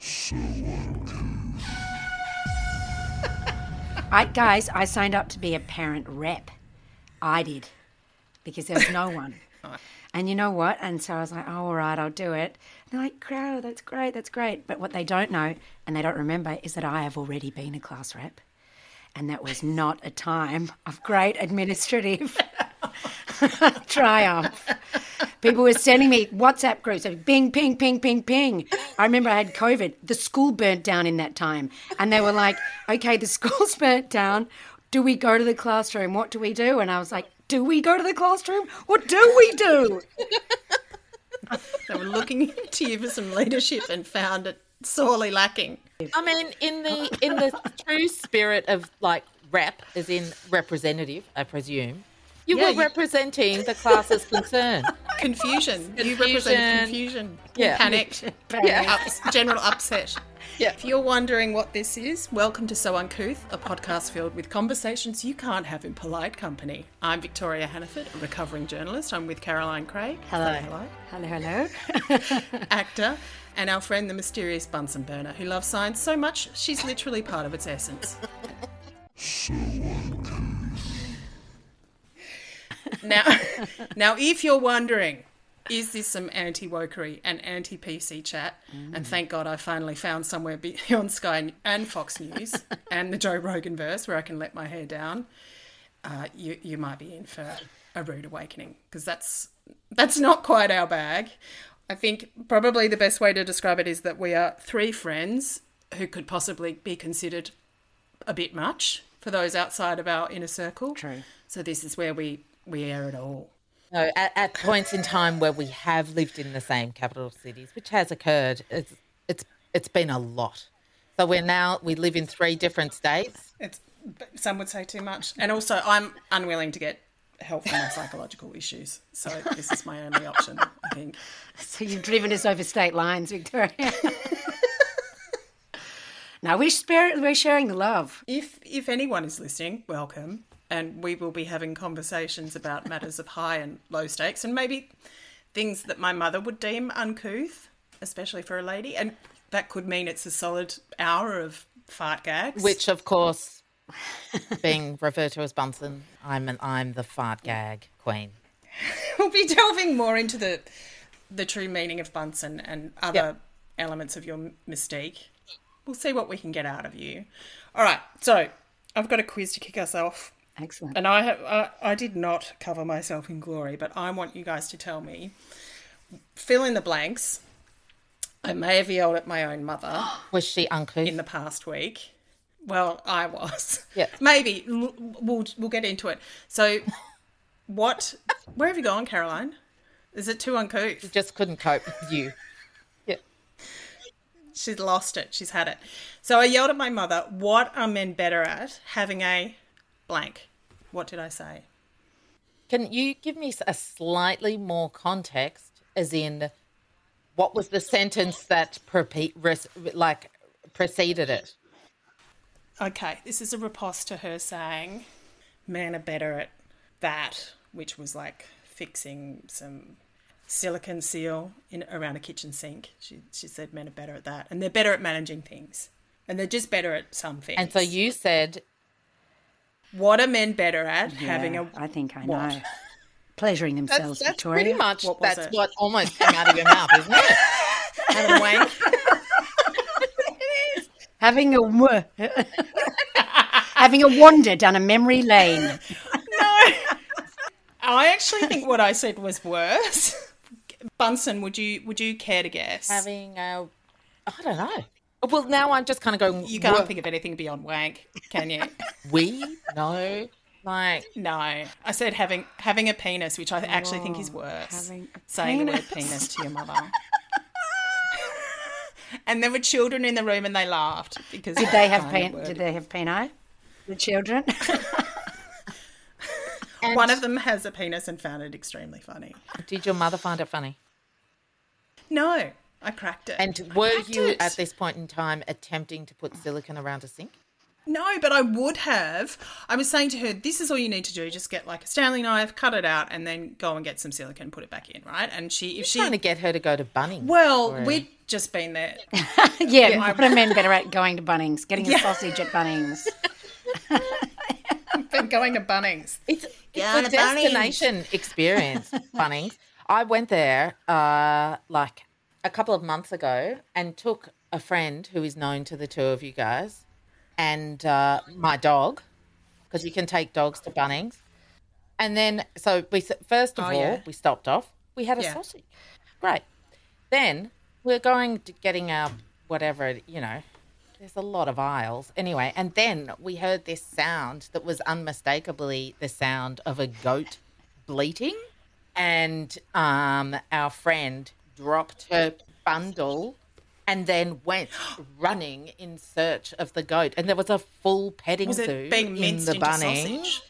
I guys, I signed up to be a parent rep. I did because there was no one. And you know what? And so I was like, oh, all right, I'll do it. And they're like, "Caro, that's great, that's great. But what they don't know and they don't remember is that I have already been a class rep. And that was not a time of great administrative triumph. People were sending me WhatsApp groups of bing, ping, ping, ping, ping. I remember I had COVID. The school burnt down in that time. And they were like, okay, the school's burnt down. Do we go to the classroom? What do we do? And I was like, do we go to the classroom? What do we do? They were looking to you for some leadership and found it sorely lacking. I mean, in the in the true spirit of like rep, as in representative, I presume, you Yeah, were you- representing the class's concern. Confusion. You Confusion. represented confusion. Yeah. Panic. Yeah. Ups, general upset. Yeah. If you're wondering what this is, welcome to So Uncouth, a podcast filled with conversations you can't have in polite company. I'm Victoria Hannaford, a recovering journalist. I'm with Caroline Craig. Hello. hello. Hello, hello. Actor. And our friend, the mysterious Bunsen burner, who loves science so much she's literally part of its essence. now, now, if you're wondering, is this some anti-wokery and anti-PC chat? And thank God I finally found somewhere beyond Sky and Fox News and the Joe Rogan verse where I can let my hair down. Uh, you you might be in for a rude awakening because that's that's not quite our bag. I think probably the best way to describe it is that we are three friends who could possibly be considered a bit much for those outside of our inner circle. True. So this is where we we air it all. No, at, at points in time where we have lived in the same capital cities, which has occurred, it's it's it's been a lot. So we're now we live in three different states. It's some would say too much, and also I'm unwilling to get help for my psychological issues. So this is my only option. I think. So you've driven us over state lines, Victoria. now we're, we're sharing the love. If if anyone is listening, welcome, and we will be having conversations about matters of high and low stakes, and maybe things that my mother would deem uncouth, especially for a lady, and that could mean it's a solid hour of fart gags. Which, of course, being referred to as Bunsen, I'm an I'm the fart gag queen. we'll be delving more into the the true meaning of Bunsen and other Yep. elements of your mystique. We'll see what we can get out of you. All right, so I've got a quiz to kick us off. Excellent. And I have I, I did not cover myself in glory, but I want you guys to tell me fill in the blanks. I may have yelled at my own mother Was she uncouth? in the past week. Well, I was. Yeah. Maybe we'll we'll get into it. So, what? Where have you gone, Caroline? Is it too uncouth? just couldn't cope with you. Yeah. She's lost it. She's had it. So I yelled at my mother. What are men better at? Having a blank. What did I say? Can you give me a slightly more context, as in, what was the sentence that res- like preceded it? Okay, this is a riposte to her saying, men are better at that, which was like fixing some silicon seal in around a kitchen sink. She she said men are better at that, and they're better at managing things, and they're just better at some things. And so you said, what are men better at? having a I think I what? know. Pleasuring themselves, that's Victoria. pretty much What that's it? what almost came out of your mouth, isn't it? having a wank. Having a w- having a wander down a memory lane. No. I actually think what I said was worse. Bunsen, would you would you care to guess? Having a, I don't know. Well, now I'm just kind of going. you can't "Wha- think of anything beyond wank, can you? We no, like No, I said having having a penis, which I actually think is oh, worse. having a saying the word penis. penis to your mother. and there were children in the room, and they laughed because Did they have pen? Did they have peni? The children. and One of them has a penis and found it extremely funny. Did your mother find it funny? No, I cracked it. And were you it. at this point in time attempting to put silicon around a sink? No, but I would have. I was saying to her, this is all you need to do. Just get like a Stanley knife, cut it out, and then go and get some silicone, put it back in, right? And she, if she, Trying to get her to go to Bunnings. well, or- we'd just been there. yeah, I what are men better at going to Bunnings, getting a sausage at Bunnings? been going to Bunnings. It's, it's a to Bunnings. destination experience, Bunnings. I went there uh, like a couple of months ago and took a friend who is known to the two of you guys and uh, my dog, because you can take dogs to Bunnings. And then, so we first of Oh, all, yeah. we stopped off. We had a Yeah. sausage. Great. Then we're going to getting our whatever, you know, there's a lot of aisles. Anyway, and then we heard this sound that was unmistakably the sound of a goat bleating. And um, our friend dropped her bundle and then went running in search of the goat. And there was a full petting Was zoo it being in the into bunning. sausage?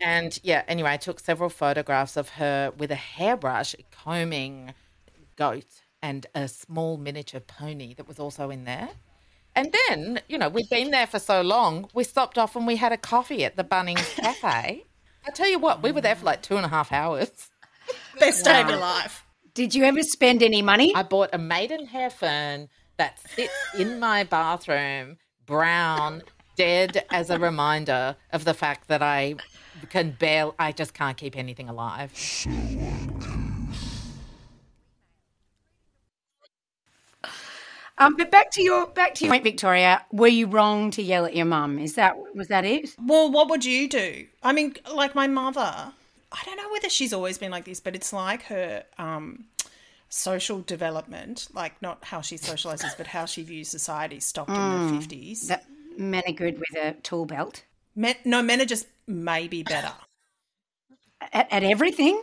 And yeah, anyway, I took several photographs of her with a hairbrush combing goat and a small miniature pony that was also in there. And then, you know, we'd been there for so long, we stopped off and we had a coffee at the Bunnings Cafe. I tell you what, we were there for like two and a half hours. Best day of your life. Did you ever spend any money? I bought a maidenhair fern that sits in my bathroom, brown, dead as a reminder of the fact that I can barely, I just can't keep anything alive. Um, but back to your back to your point, Victoria. Were you wrong to yell at your mum? Is that was that it? Well, what would you do? I mean, like my mother, I don't know whether she's always been like this, but it's like her um, social development, like not how she socializes, but how she views society, stopped in the 50s. That men are good with a tool belt Men, no, men are just maybe better. at, at everything.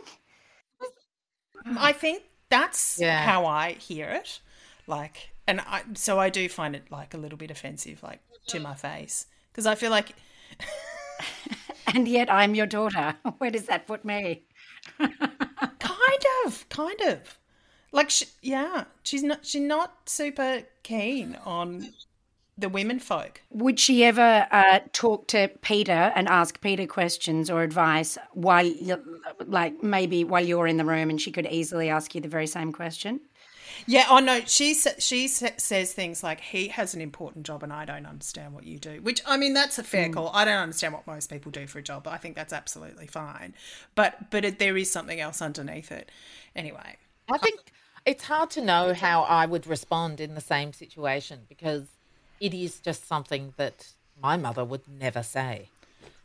I think that's Yeah. how I hear it. Like, and I, so I do find it like a little bit offensive, like to my face, because I feel like And yet I'm your daughter. Where does that put me? kind of, kind of, like, she, yeah, she's not, she's not super keen on the women folk. Would she ever uh, talk to Peter and ask Peter questions or advice while, like maybe while you're in the room, and she could easily ask you the very same question? Yeah, oh no, she she says things like he has an important job and I don't understand what you do. Which I mean, that's a fair hmm. call. I don't understand what most people do for a job, but I think that's absolutely fine. But but it, there is something else underneath it. Anyway, I think it's hard to know how I would respond in the same situation because it is just something that my mother would never say.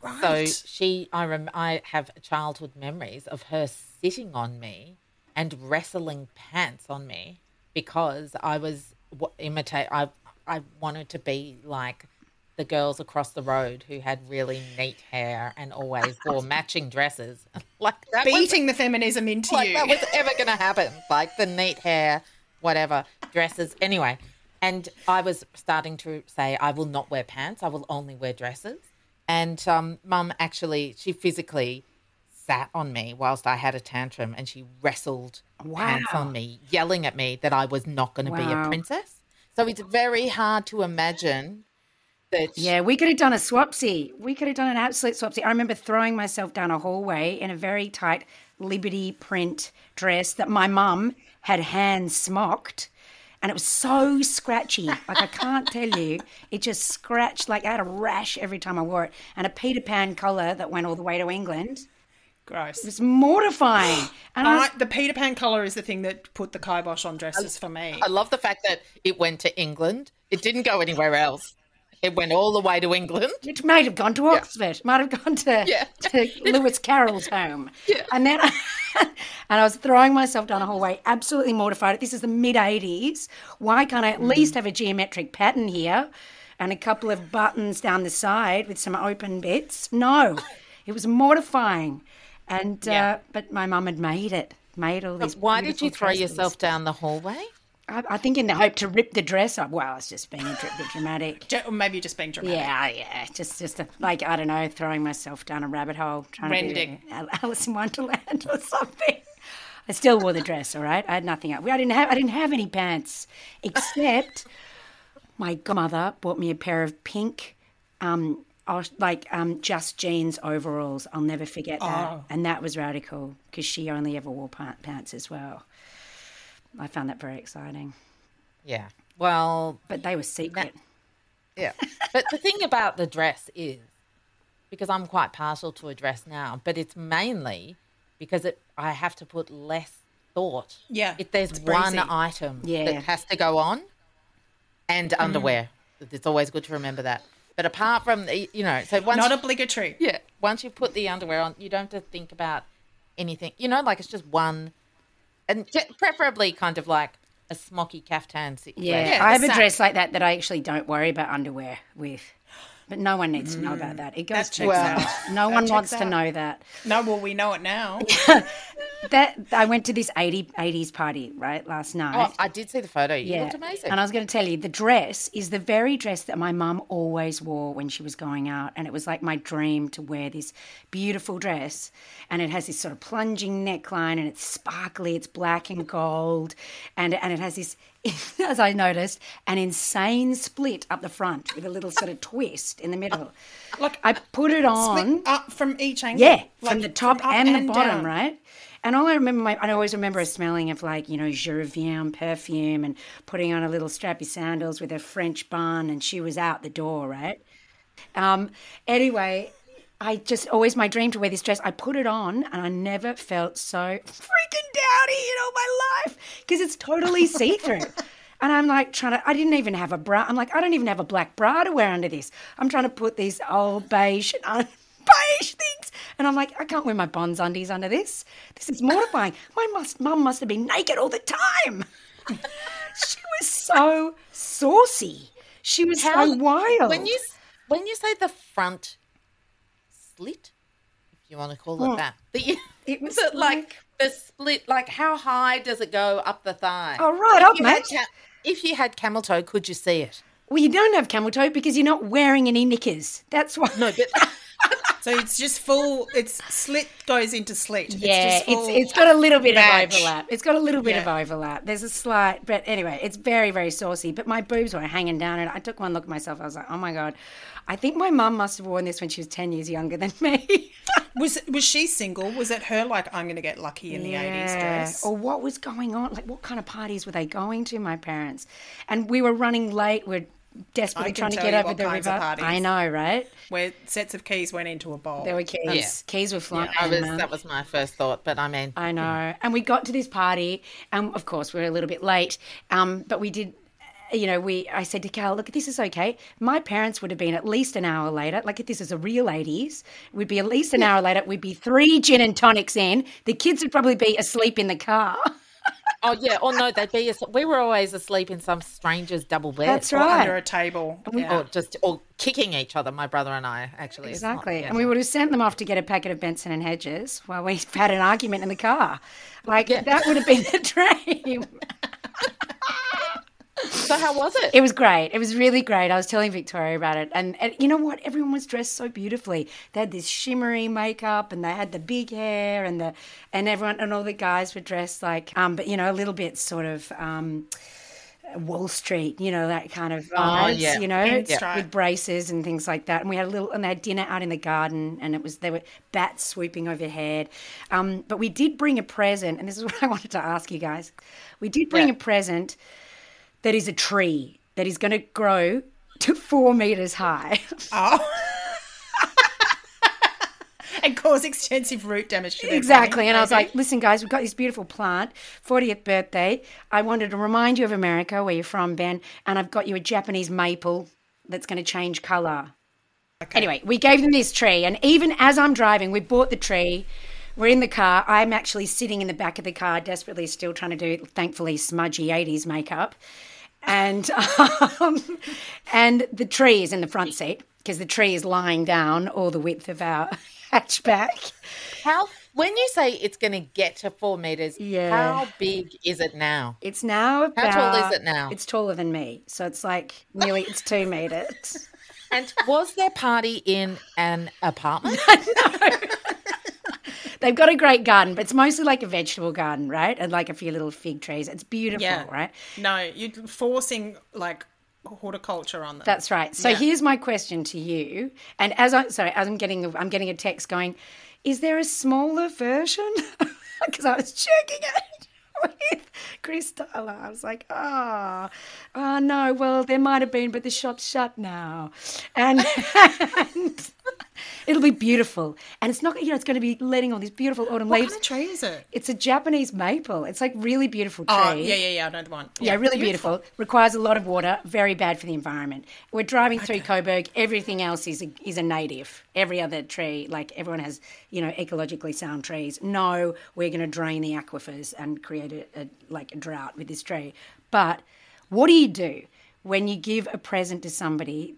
Right. So she, I rem, I have childhood memories of her sitting on me and wrestling pants on me because I was w- imitate. I I wanted to be like the girls across the road who had really neat hair and always wore matching dresses. like that was beating the feminism into like you. that was ever going to happen. Like the neat hair, whatever, dresses. Anyway, and I was starting to say, I will not wear pants. I will only wear dresses. And um, mum actually, she physically sat on me whilst I had a tantrum and she wrestled pants on me, yelling at me that I was not going to be a princess. So it's very hard to imagine that. Yeah, we could have done a swapsy. We could have done an absolute swapsy. I remember throwing myself down a hallway in a very tight Liberty print dress that my mum had hand smocked. And it was so scratchy. Like, I can't tell you. It just scratched, like, I had a rash every time I wore it. And a Peter Pan collar that went all the way to England. Gross. It was mortifying. And I I, the Peter Pan collar is the thing that put the kibosh on dresses for me. I love the fact that it went to England. It didn't go anywhere else. It went all the way to England. It might have gone to Oxford. Might have gone to, Yeah. to Lewis Carroll's home. And then and I was throwing myself down a hallway, absolutely mortified. This is the mid 80s. Why can't I at hmm. least have a geometric pattern here and a couple of buttons down the side with some open bits? No, it was mortifying. And Yeah. uh, but my mum had made it, made all these. Why did you throw yourself down the hallway? I, I think in the hope to rip the dress up. Well, it's just being a bit dramatic. Or maybe just being dramatic. Yeah, yeah, just just a, like I don't know, throwing myself down a rabbit hole, trying Rending. to be Alice in Wonderland or something. I still wore the dress, all right. I had nothing. I didn't have I didn't have any pants except my godmother bought me a pair of pink um, oh, like um, just jeans overalls. I'll never forget that. Oh. And that was radical because she only ever wore pants as well. I found that very exciting. Yeah. Well, But they were secret. yeah. But the thing about the dress is because I'm quite partial to a dress now, but it's mainly because it I have to put less thought. Yeah, If there's one breezy. item Yeah. that has to go on and Mm. underwear. It's always good to remember that. But apart from the, you know, so once Not obligatory. Yeah. Once you put the underwear on, you don't have to think about anything. You know, like it's just one, and preferably kind of like a smocky caftan. si- Yeah, Yeah, I have a sack. dress like that that I actually don't worry about underwear with. But no one needs to know about mm. that. It goes That checks far. out. No one wants to know that. No, well, we know it now. That I went to this 80, 80s party right last night. Oh, I did see the photo. You looked amazing. And I was going to tell you, the dress is the very dress that my mum always wore when she was going out. And it was like my dream to wear this beautiful dress. And it has this sort of plunging neckline and it's sparkly, it's black and gold. And, and it has this, as I noticed, an insane split up the front with a little sort of twist in the middle. Like I put it on. split up from each angle. Yeah, Like, from the top up and, the bottom, down. right? And all I remember, my, I always remember her smelling of like, you know, Gervian perfume and putting on a little strappy sandals with a French bun, and she was out the door, right? Um, anyway, I just always my dream to wear this dress. I put it on, and I never felt so freaking dowdy in all my life because it's totally see through. And I'm like trying to, I didn't even have a bra. I'm like, I don't even have a black bra to wear under this. I'm trying to put these old beige, uh, beige things. And I'm like, I can't wear my bonds undies under this. This is mortifying. My must, mum must have been naked all the time. she was so saucy. She was so wild. When you when you say the front slit, if you want to call it that, the, It was is it like, like- the split. Like how high does it go up the thigh? Oh, right If up, you had mate. ca- if you had camel toe, could you see it? Well, you don't have camel toe because you're not wearing any knickers. That's why. No, but So it's just full. It's slit goes into slit. Yeah, it's, just full, it's it's got a little bit badge. of overlap. It's got a little bit of overlap. There's a slight, but anyway, it's very very saucy. But my boobs were hanging down, and I took one look at myself. I was like, oh my god, I think my mum must have worn this when she was ten years younger than me. Was was she single? Was it her like I'm going to get lucky in the 80s dress? Or what was going on? Like, what kind of parties were they going to? My parents, and we were running late. We're desperately trying to get you over what the kinds river. of. I know, right? Where sets of keys went into a bowl. There were keys. Yeah. Keys were flying. I was that was my first thought. But I mean, I know. And we got to this party, and of course, we are a little bit late. Um, but we did, you know, we. I said to Cal, "Look, this is okay. My parents would have been at least an hour later. Like if this is a real ladies, we'd be at least an hour later. We'd be three gin and tonics in. The kids would probably be asleep in the car. oh yeah, or no, they'd be. as- We were always asleep in some stranger's double bed. That's Or right. under a table. Yeah. Or just or kicking each other. My brother and I actually It's not- Exactly. yeah. And we would have sent them off to get a packet of Benson and Hedges while we had an argument in the car. Like that would have been the dream. So how was it? It was great. It was really great. I was telling Victoria about it. And, and you know what? Everyone was dressed so beautifully. They had this shimmery makeup and they had the big hair and the and everyone and all the guys were dressed like um but you know, a little bit sort of um Wall Street, you know, that kind of vibes, yeah. you know, Pinstripe. with braces and things like that. And we had a little, and they had dinner out in the garden, and it was there were bats swooping overhead. Um, but we did bring a present, and this is what I wanted to ask you guys. We did bring Yeah. a present that is a tree that is going to grow to four meters high. Oh. and cause extensive root damage to exactly. body, And I was like, listen, guys, we've got this beautiful plant, 40th birthday. I wanted to remind you of America, where you're from, Ben, and I've got you a Japanese maple that's going to change color. Anyway, we gave them this tree, and even as I'm driving, we bought the tree. We're in the car. I'm actually sitting in the back of the car, desperately still trying to do, thankfully, smudgy 80s makeup. And um, and the tree is in the front seat because the tree is lying down all the width of our hatchback. How when you say it's going to get to four meters, Yeah. how big is it now? It's now How tall is it now? It's taller than me, so it's like nearly. It's two meters. And was their party in an apartment? They've got a great garden, but it's mostly like a vegetable garden, right? And like a few little fig trees. It's beautiful, Yeah. right? No, you're forcing like horticulture on them. That's right. So Yeah. here's my question to you. And as I sorry, as I'm getting a, I'm getting a text going, is there a smaller version? Because I was checking it with Chris Tyler. I was like, oh, oh no. Well, there might have been, but the shop's shut now, and, and it'll be beautiful. And it's not, you know, it's going to be letting all these beautiful autumn what leaves. What kind of tree is it? It's a Japanese maple. It's like really beautiful oh, tree. Oh, yeah, yeah, yeah. I know the one. Yeah, really beautiful. Requires a lot of water. Very bad for the environment. We're driving through Coburg. Everything else is a, is a native. Every other tree, like everyone has, you know, ecologically sound trees. No, we're going to drain the aquifers and create a, a like a drought with this tree. But what do you do when you give a present to somebody?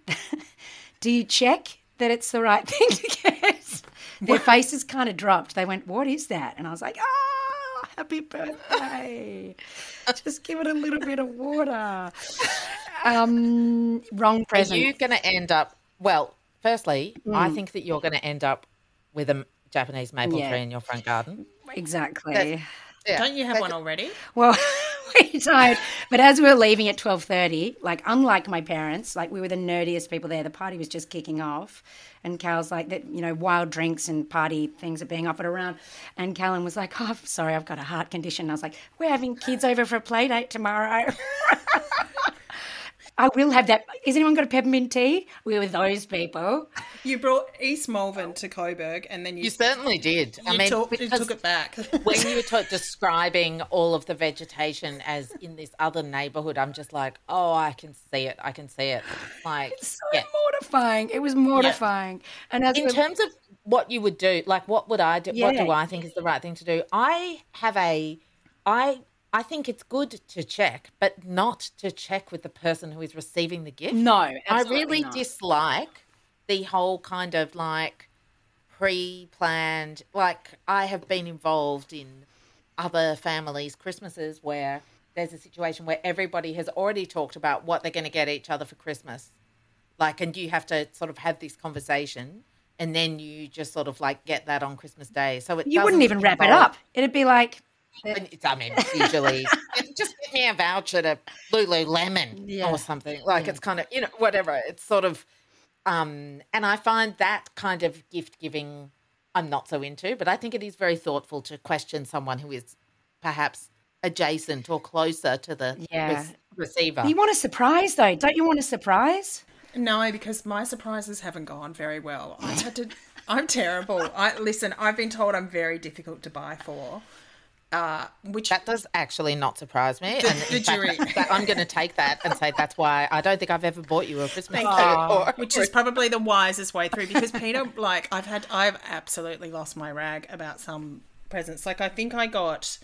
do you check that it's the right thing to get? Their faces kind of dropped. They went, "What is that?" And I was like, "Ah, happy birthday." Just give it a little bit of water. Um, wrong Are you going to end up? Well, firstly, Mm. I think that you're going to end up with a Japanese maple Yeah. tree in your front garden. Exactly. Yeah. Don't you have one already? Well, don't. But as we were leaving at twelve thirty, like unlike my parents, like we were the nerdiest people there. The party was just kicking off, and Cal's like that. You know, wild drinks and party things are being offered around. And Callan was like, "Oh, sorry, I've got a heart condition." I was like, "We're having kids over for a play date tomorrow." I will have that. Has anyone got a peppermint tea? We were those people. You brought East Malvern to Coburg, and then you You certainly did. I mean, took, you took it back. when you were ta- describing all of the vegetation as in this other neighborhood, I'm just like, oh, I can see it. I can see it. Like, it's So yeah. mortifying. It was mortifying. And as in terms of what you would do, like what would I do? What do I think is the right thing to do? I have a, I I think it's good to check, but not to check with the person who is receiving the gift. no, I really not. dislike the whole kind of like pre-planned. Like I have been involved in other families' Christmases where there's a situation where everybody has already talked about what they're going to get each other for Christmas. Like, and you have to sort of have this conversation, and then you just sort of like get that on Christmas Day. So it You wouldn't even wrap it up. It'd be like, I mean, usually just get me a voucher to Lululemon Yeah. or something. Like it's kind of you know whatever. It's sort of, um, and I find that kind of gift giving I'm not so into. But I think it is very thoughtful to question someone who is perhaps adjacent or closer to the Yeah. rec- receiver. you want a surprise though. Don't you want a surprise? No, because my surprises haven't gone very well. I've had to. I'm terrible. I listen. I've been told I'm very difficult to buy for, uh, which that does actually not surprise me. and the fact, jury. that- I'm going to take that and say that's why I don't think I've ever bought you a Christmas Thank card. you. which is probably the wisest way through because Peter, like, I've had, I've absolutely lost my rag about some presents. Like, I think I got,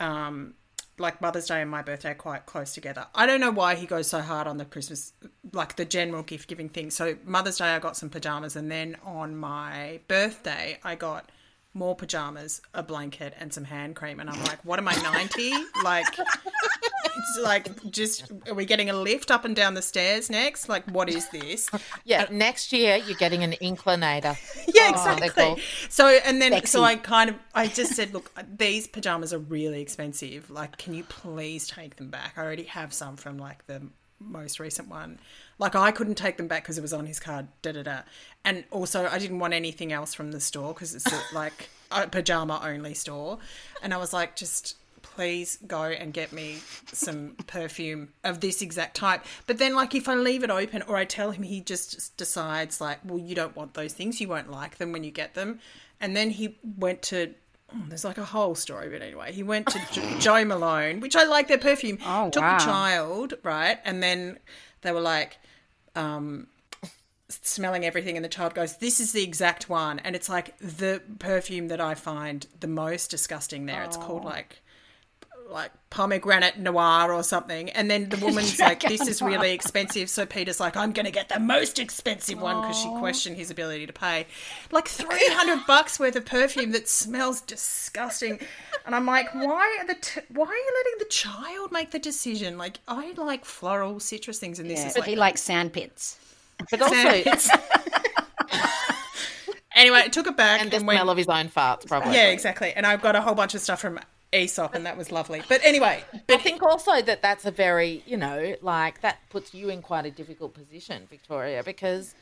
um, like Mother's Day and my birthday quite close together. I don't know why he goes so hard on the Christmas, like the general gift giving thing. So Mother's Day, I got some pajamas, and then on my birthday, I got more pajamas, a blanket, and some hand cream. And I'm like, what am I ninety? like, it's like just are we getting a lift up and down the stairs next? Like, what is this? Yeah, next year you're getting an inclinator. Yeah, Oh, exactly. cool. So and then Sexy. so I kind of I just said, look, these pajamas are really expensive. Like, can you please take them back? I already have some from like the most recent one. Like I couldn't take them back because it was on his card. Da da da. And also, I didn't want anything else from the store because it's a, like a pajama only store. And I was like, just please go and get me some perfume of this exact type. But then, like, if I leave it open or I tell him, he just decides, like, well, you don't want those things. You won't like them when you get them. And then he went to. oh, there's like a whole story, but anyway, he went to jo- Joe Malone, which I like their perfume. Oh, took wow. the child, right? And then they were like, um, smelling everything and the child goes this is the exact one. And it's like the perfume that i find the most disgusting there. It's called like like pomegranate noir or something and then the woman's like this is really expensive so peter's like i'm gonna get the most expensive one because she questioned his ability to pay like 300 bucks worth of perfume that smells disgusting and i'm like why are the t- why are you letting the child make the decision like i like floral citrus things and this is But like he likes sand pits. But also, Anyway, I took it back and the and went. smell of his own farts, probably. yeah, exactly. And I've got a whole bunch of stuff from Aesop, and that was lovely. But anyway, I think also that that's a very, you know, like that puts you in quite a difficult position, Victoria, because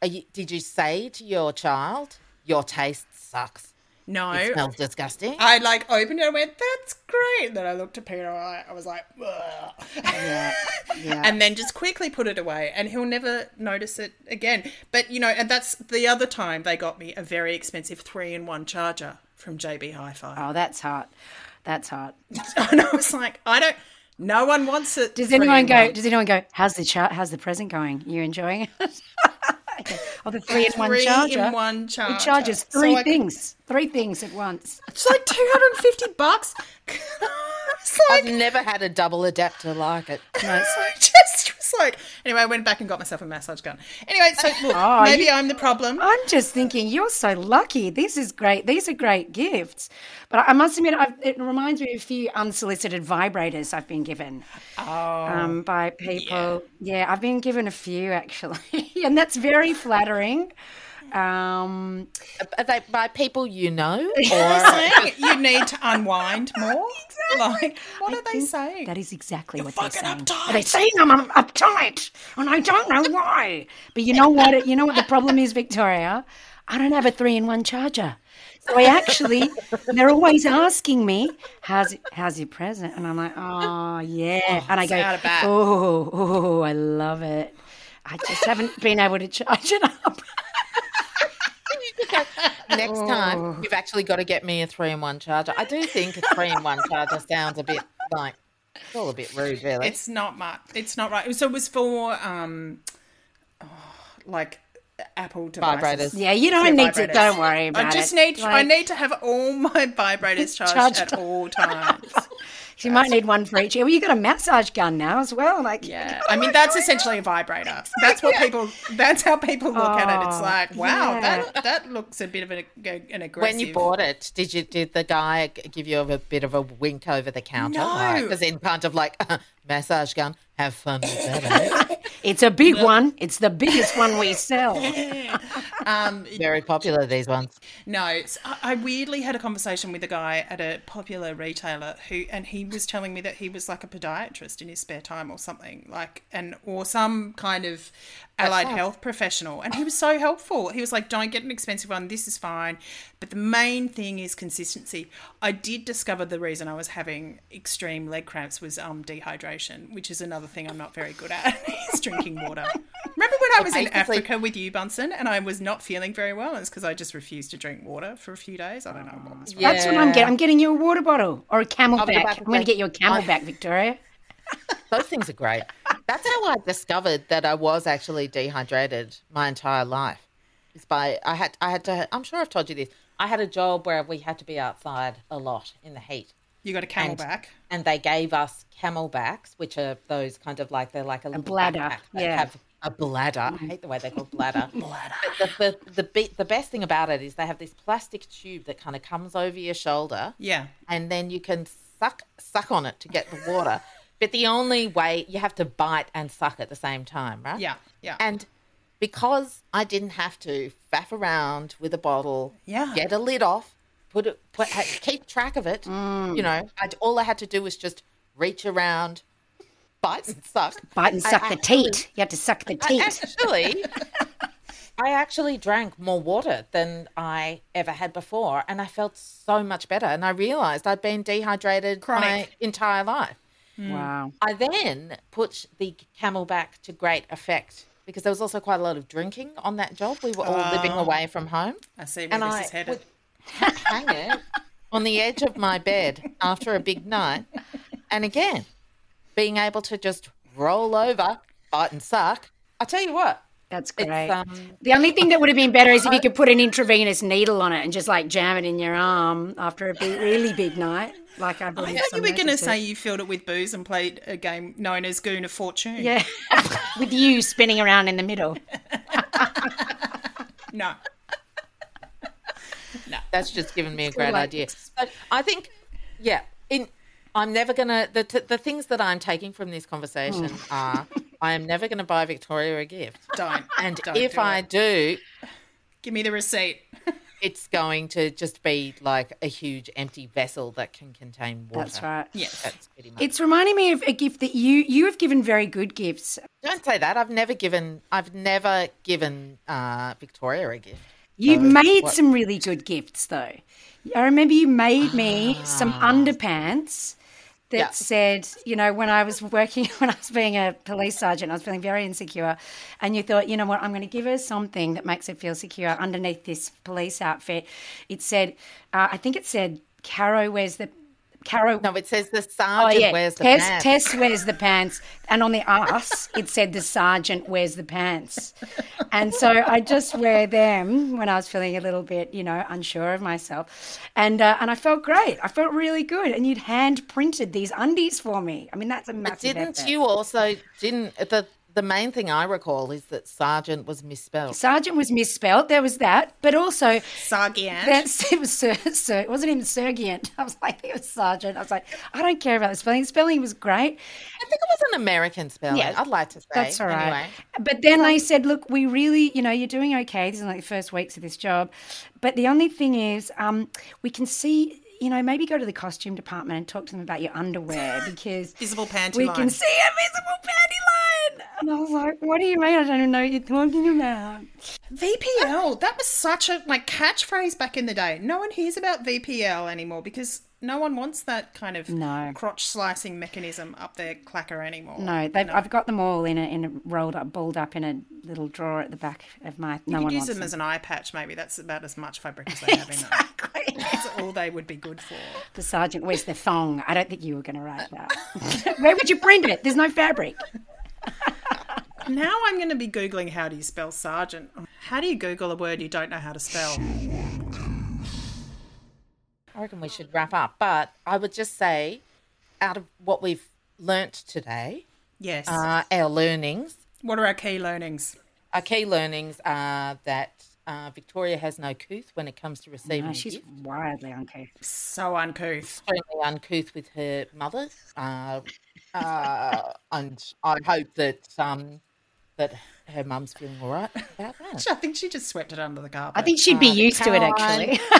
are you, did you say to your child, your taste sucks? no, It smells disgusting. I like opened it and went, "That's great." And then I looked at Peter. I, I was like, Ugh. Yeah, yeah. and then just quickly put it away, and he'll never notice it again. But you know, and that's the other time they got me a very expensive three-in-one charger from JB Hi-Fi, oh, that's hot. That's hot. and I was like, I don't. No one wants it. Does anyone go? Does anyone go? How's the chart? How's the present going? You enjoying it? okay. Oh, the three in one Three charger. in one charger. It charges three I- things. Three things at once. It's like two hundred and fifty bucks. like I've never had a double adapter like it. No, it's- I just was like, anyway, I went back and got myself a massage gun. Anyway, so look, Oh, maybe you- I'm the problem. I'm just thinking you're so lucky. This is great. These are great gifts. But I must admit, I've, it reminds me of a few unsolicited vibrators I've been given Oh, um, by people. Yeah. I've been given a few actually, and that's very flattering. Um, Are they by people you know? Or you need to unwind more. Like, what are they saying? That is exactly what they're saying. uptight. They're saying I'm, I'm uptight, and I don't know why. But you know what? You know what the problem is, Victoria. I don't have a three-in-one charger. So I actually, they're always asking me, "How's how's your present?" And I'm like, "Oh yeah," and I go, out of bat. "Oh, oh, I love it." I just haven't been able to charge it up. Next Oh. time you've actually got to get me a three in one charger. I do think a three in one charger sounds a bit like it's all a bit rude, really. It's not much. It's not right. So it was for um, oh, like Apple devices. Vibrators. Yeah, you don't Yeah, need to. Don't worry about it. I just it. need. I need to have all my vibrators charged Charged at all times. You might need one for each. Well, you got a massage gun now as well. Like, Yeah, I mean that's essentially a vibrator. That's what people. That's how people look at it. It's Oh, like, wow, yeah. that that looks a bit of an, an aggressive. when you bought it, did you did the guy give you a bit of a wink over the counter? No. Because in kind of like massage gun, have fun with that. eh?" It's a big one. It's the biggest one we sell. um, Very popular these ones. No, I I weirdly had a conversation with a guy at a popular retailer who, and he was telling me that he was like a podiatrist in his spare time or something, like, and or some kind of allied right. health professional, and he was so helpful. He was like, "Don't get an expensive one. This is fine." But the main thing is consistency. I did discover the reason I was having extreme leg cramps was um, dehydration, which is another thing I'm not very good at. is drinking water. Remember when I was in Africa with you, Bunsen, and I was not feeling very well? It's because I just refused to drink water for a few days. I don't know what was wrong. That's what I'm getting. I'm getting you a water bottle or a was CamelBak. I'm going to get you a CamelBak, Victoria. Those things are great. That's how I discovered that I was actually dehydrated my entire life. It's by I had I had to. I'm sure I've told you this. I had a job where we had to be outside a lot in the heat. You got a CamelBak. and they gave us CamelBaks, which are those kind of like they're like a, little bladder, backpack yeah. have a bladder. Mm. I hate the way they call bladder. bladder. The, the, the, be- the best thing about it is they have this plastic tube that kind of comes over your shoulder, Yeah. and then you can suck suck on it to get the water. But the only way you have to bite and suck at the same time, right? Yeah. Yeah. And because I didn't have to faff around with a bottle, Yeah. get a lid off, put it, put, keep track of it. Mm. You know, I, all I had to do was just reach around, bite and suck. Bite and I suck the actually- teat. You have to suck the I teat. actually, I actually drank more water than I ever had before, and I felt so much better. And I realized I'd been dehydrated my entire life. Wow. I then put the camel back to great effect because there was also quite a lot of drinking on that job. We were all living away from home. I see where And this I is headed. would hang it on the edge of my bed after a big night. And again, being able to just roll over, bite and suck. I tell you what, That's great. um, the only thing that would have been better is if you could put an intravenous needle on it and just like jam it in your arm after a big, really big night. Like I I believe thought you were going to say you filled it with booze and played a game known as Goon of Fortune. Yeah. With you spinning around in the middle. No. No, that's just given me a great like- idea. So I think, yeah, in I'm never gonna the t- the things that I'm taking from this conversation Hmm. are I am never gonna buy Victoria a gift, Don't. and Don't if do I it. do, Give me the receipt. It's going to just be like a huge empty vessel that can contain water. That's right. Yes. That's pretty much. It's reminding me of a gift that you you have given very good gifts. Don't say that. I've never given. I've never given uh, Victoria a gift. You've So, made what- some really good gifts, though. I remember you made me some underpants that Yeah. said, you know, when I was working, when I was being a police sergeant, I was feeling very insecure. And you thought, you know what, I'm going to give her something that makes her feel secure underneath this police outfit. It said, uh, I think it said, Caro wears the. Caro No, it says the Oh sergeant yeah, wears the Tess, pants. Tess wears the pants, and on the ass it said the sergeant wears the pants, and so I just wear them when I was feeling a little bit, you know, unsure of myself, and uh, and I felt great. I felt really good, and you'd hand printed these undies for me. I mean, that's a massive. But didn't effort. you also didn't the the main thing I recall is that sergeant was misspelled. Sergeant was misspelled. There was that, but also Sargiant. That's it was Sir, Sir it wasn't even Sergeant. I was like, it was Sergeant. I was like, I don't care about the spelling. Spelling was great. I think it was an American spelling. Yeah, I'd like to say. That's all right. Anyway. But then they said, look, we really, you know, you're doing okay. This is like the first weeks of this job. But the only thing is, um, we can see, you know, maybe go to the costume department and talk to them about your underwear because Visible panty we line. can see a visible panty line. And I was like, what do you mean? I don't even know what you're talking about. VPL. That was such a like catchphrase back in the day. No one hears about VPL anymore because no one wants that kind of No. crotch slicing mechanism up their clacker anymore. No, they've, I've got them all in a, in a rolled up, balled up in a little drawer at the back of my. You no could one use wants them as an eye patch, maybe. That's about as much fabric as they have in them. Exactly. That's all they would be good for. The sergeant wears the thong. I don't think you were going to write that. Where would you print it? There's no fabric. Now I'm going to be Googling how do you spell sergeant. How do you Google a word you don't know how to spell? I reckon we should wrap up. But I would just say, out of what we've learnt today, Yes. uh, our learnings, what are our key learnings? our key learnings are that uh, Victoria has no couth when it comes to receiving No, she's gift. wildly uncouth. So uncouth. extremely uncouth with her mother, uh, uh, and I hope that um, that her mum's feeling all right about that. I think she just swept it under the carpet. I think she'd be Uh, used to it, actually.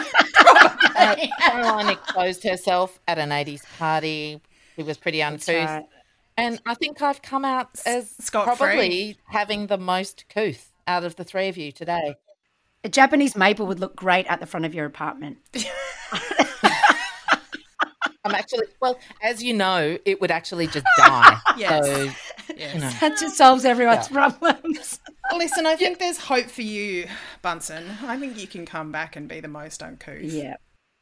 Uh, Caroline exposed herself at an 80s party. She was pretty uncouth. right. And I think I've come out as scot-free. probably having the most couth out of the three of you today. A Japanese maple would look great at the front of your apartment. I'm actually, well, as you know, it would actually just die. Yes. So, Yes. you. That just solves everyone's problems. Listen, I think there's hope for you, Bunsen. I think you can come back and be the most uncouth. yeah.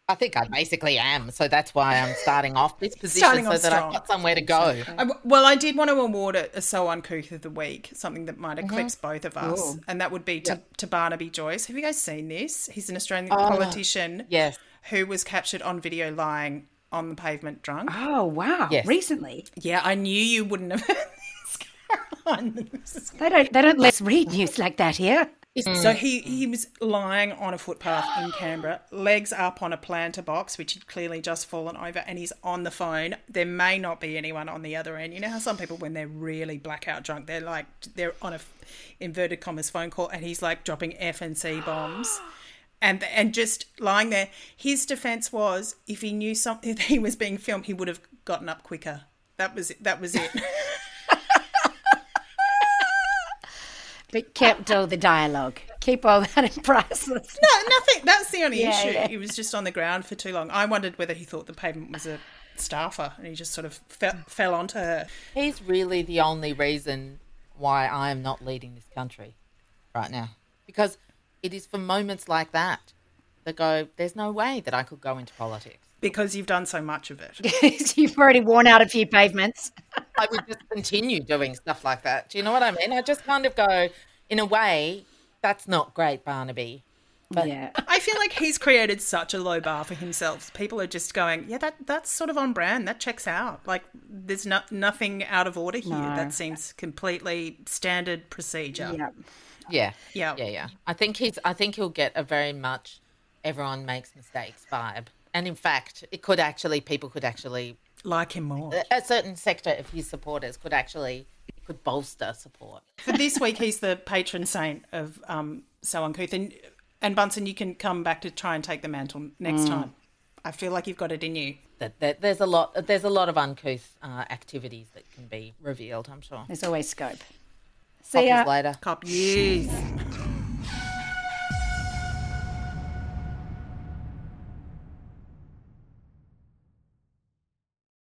I think I basically am. So that's why I'm starting off this position Starting so that strong. I've got somewhere to go. I, well, I did want to award it a So Uncouth of the Week, something that might mm-hmm. eclipse both of us, Ooh. and that would be to, to Barnaby Joyce. Have you guys seen this? He's an Australian Oh, politician Yes. who was captured on video lying on the pavement drunk. Oh, wow. Yes. Recently. Yeah, I knew you wouldn't have heard this, Caroline. This They don't, they don't let us read news like that here. Mm. So he, he was lying on a footpath in Canberra, legs up on a planter box, which had clearly just fallen over, and he's on the phone. There may not be anyone on the other end. You know how some people, when they're really blackout drunk, they're like they're on a inverted commas phone call, and he's like dropping F and C bombs, and and just lying there. His defense was, if he knew something that he was being filmed, he would have gotten up quicker. That was it. That was it. But kept all the dialogue. Keep all that in priceless. No, nothing. That's the only Yeah, issue. yeah. He was just on the ground for too long. I wondered whether he thought the pavement was a staffer, and he just sort of fell, fell onto her. He's really the only reason why I am not leading this country right now. Because it is for moments like that that go, there's no way that I could go into politics. Because you've done so much of it. You've already worn out a few pavements. I would just continue doing stuff like that. Do you know what I mean? I just kind of go, in a way, that's not great, Barnaby. But yeah. I feel like he's created such a low bar for himself. People are just going, yeah, that that's sort of on brand. That checks out. Like there's no, nothing out of order here. No. That seems completely standard procedure. Yeah. yeah, Yeah. yeah, yeah. I think he's. I think he'll get a very much everyone makes mistakes vibe. And in fact, it could actually people could actually Like him more. a certain sector of his supporters could actually could bolster support. For this week, he's the patron saint of um, So Uncouth. And And Bunsen, you can come back to try and take the mantle next time. I feel like you've got it in you. That, that there's a lot. There's a lot of uncouth uh, activities that can be revealed. I'm sure. There's always scope. Coppers See ya. later. Cop yes.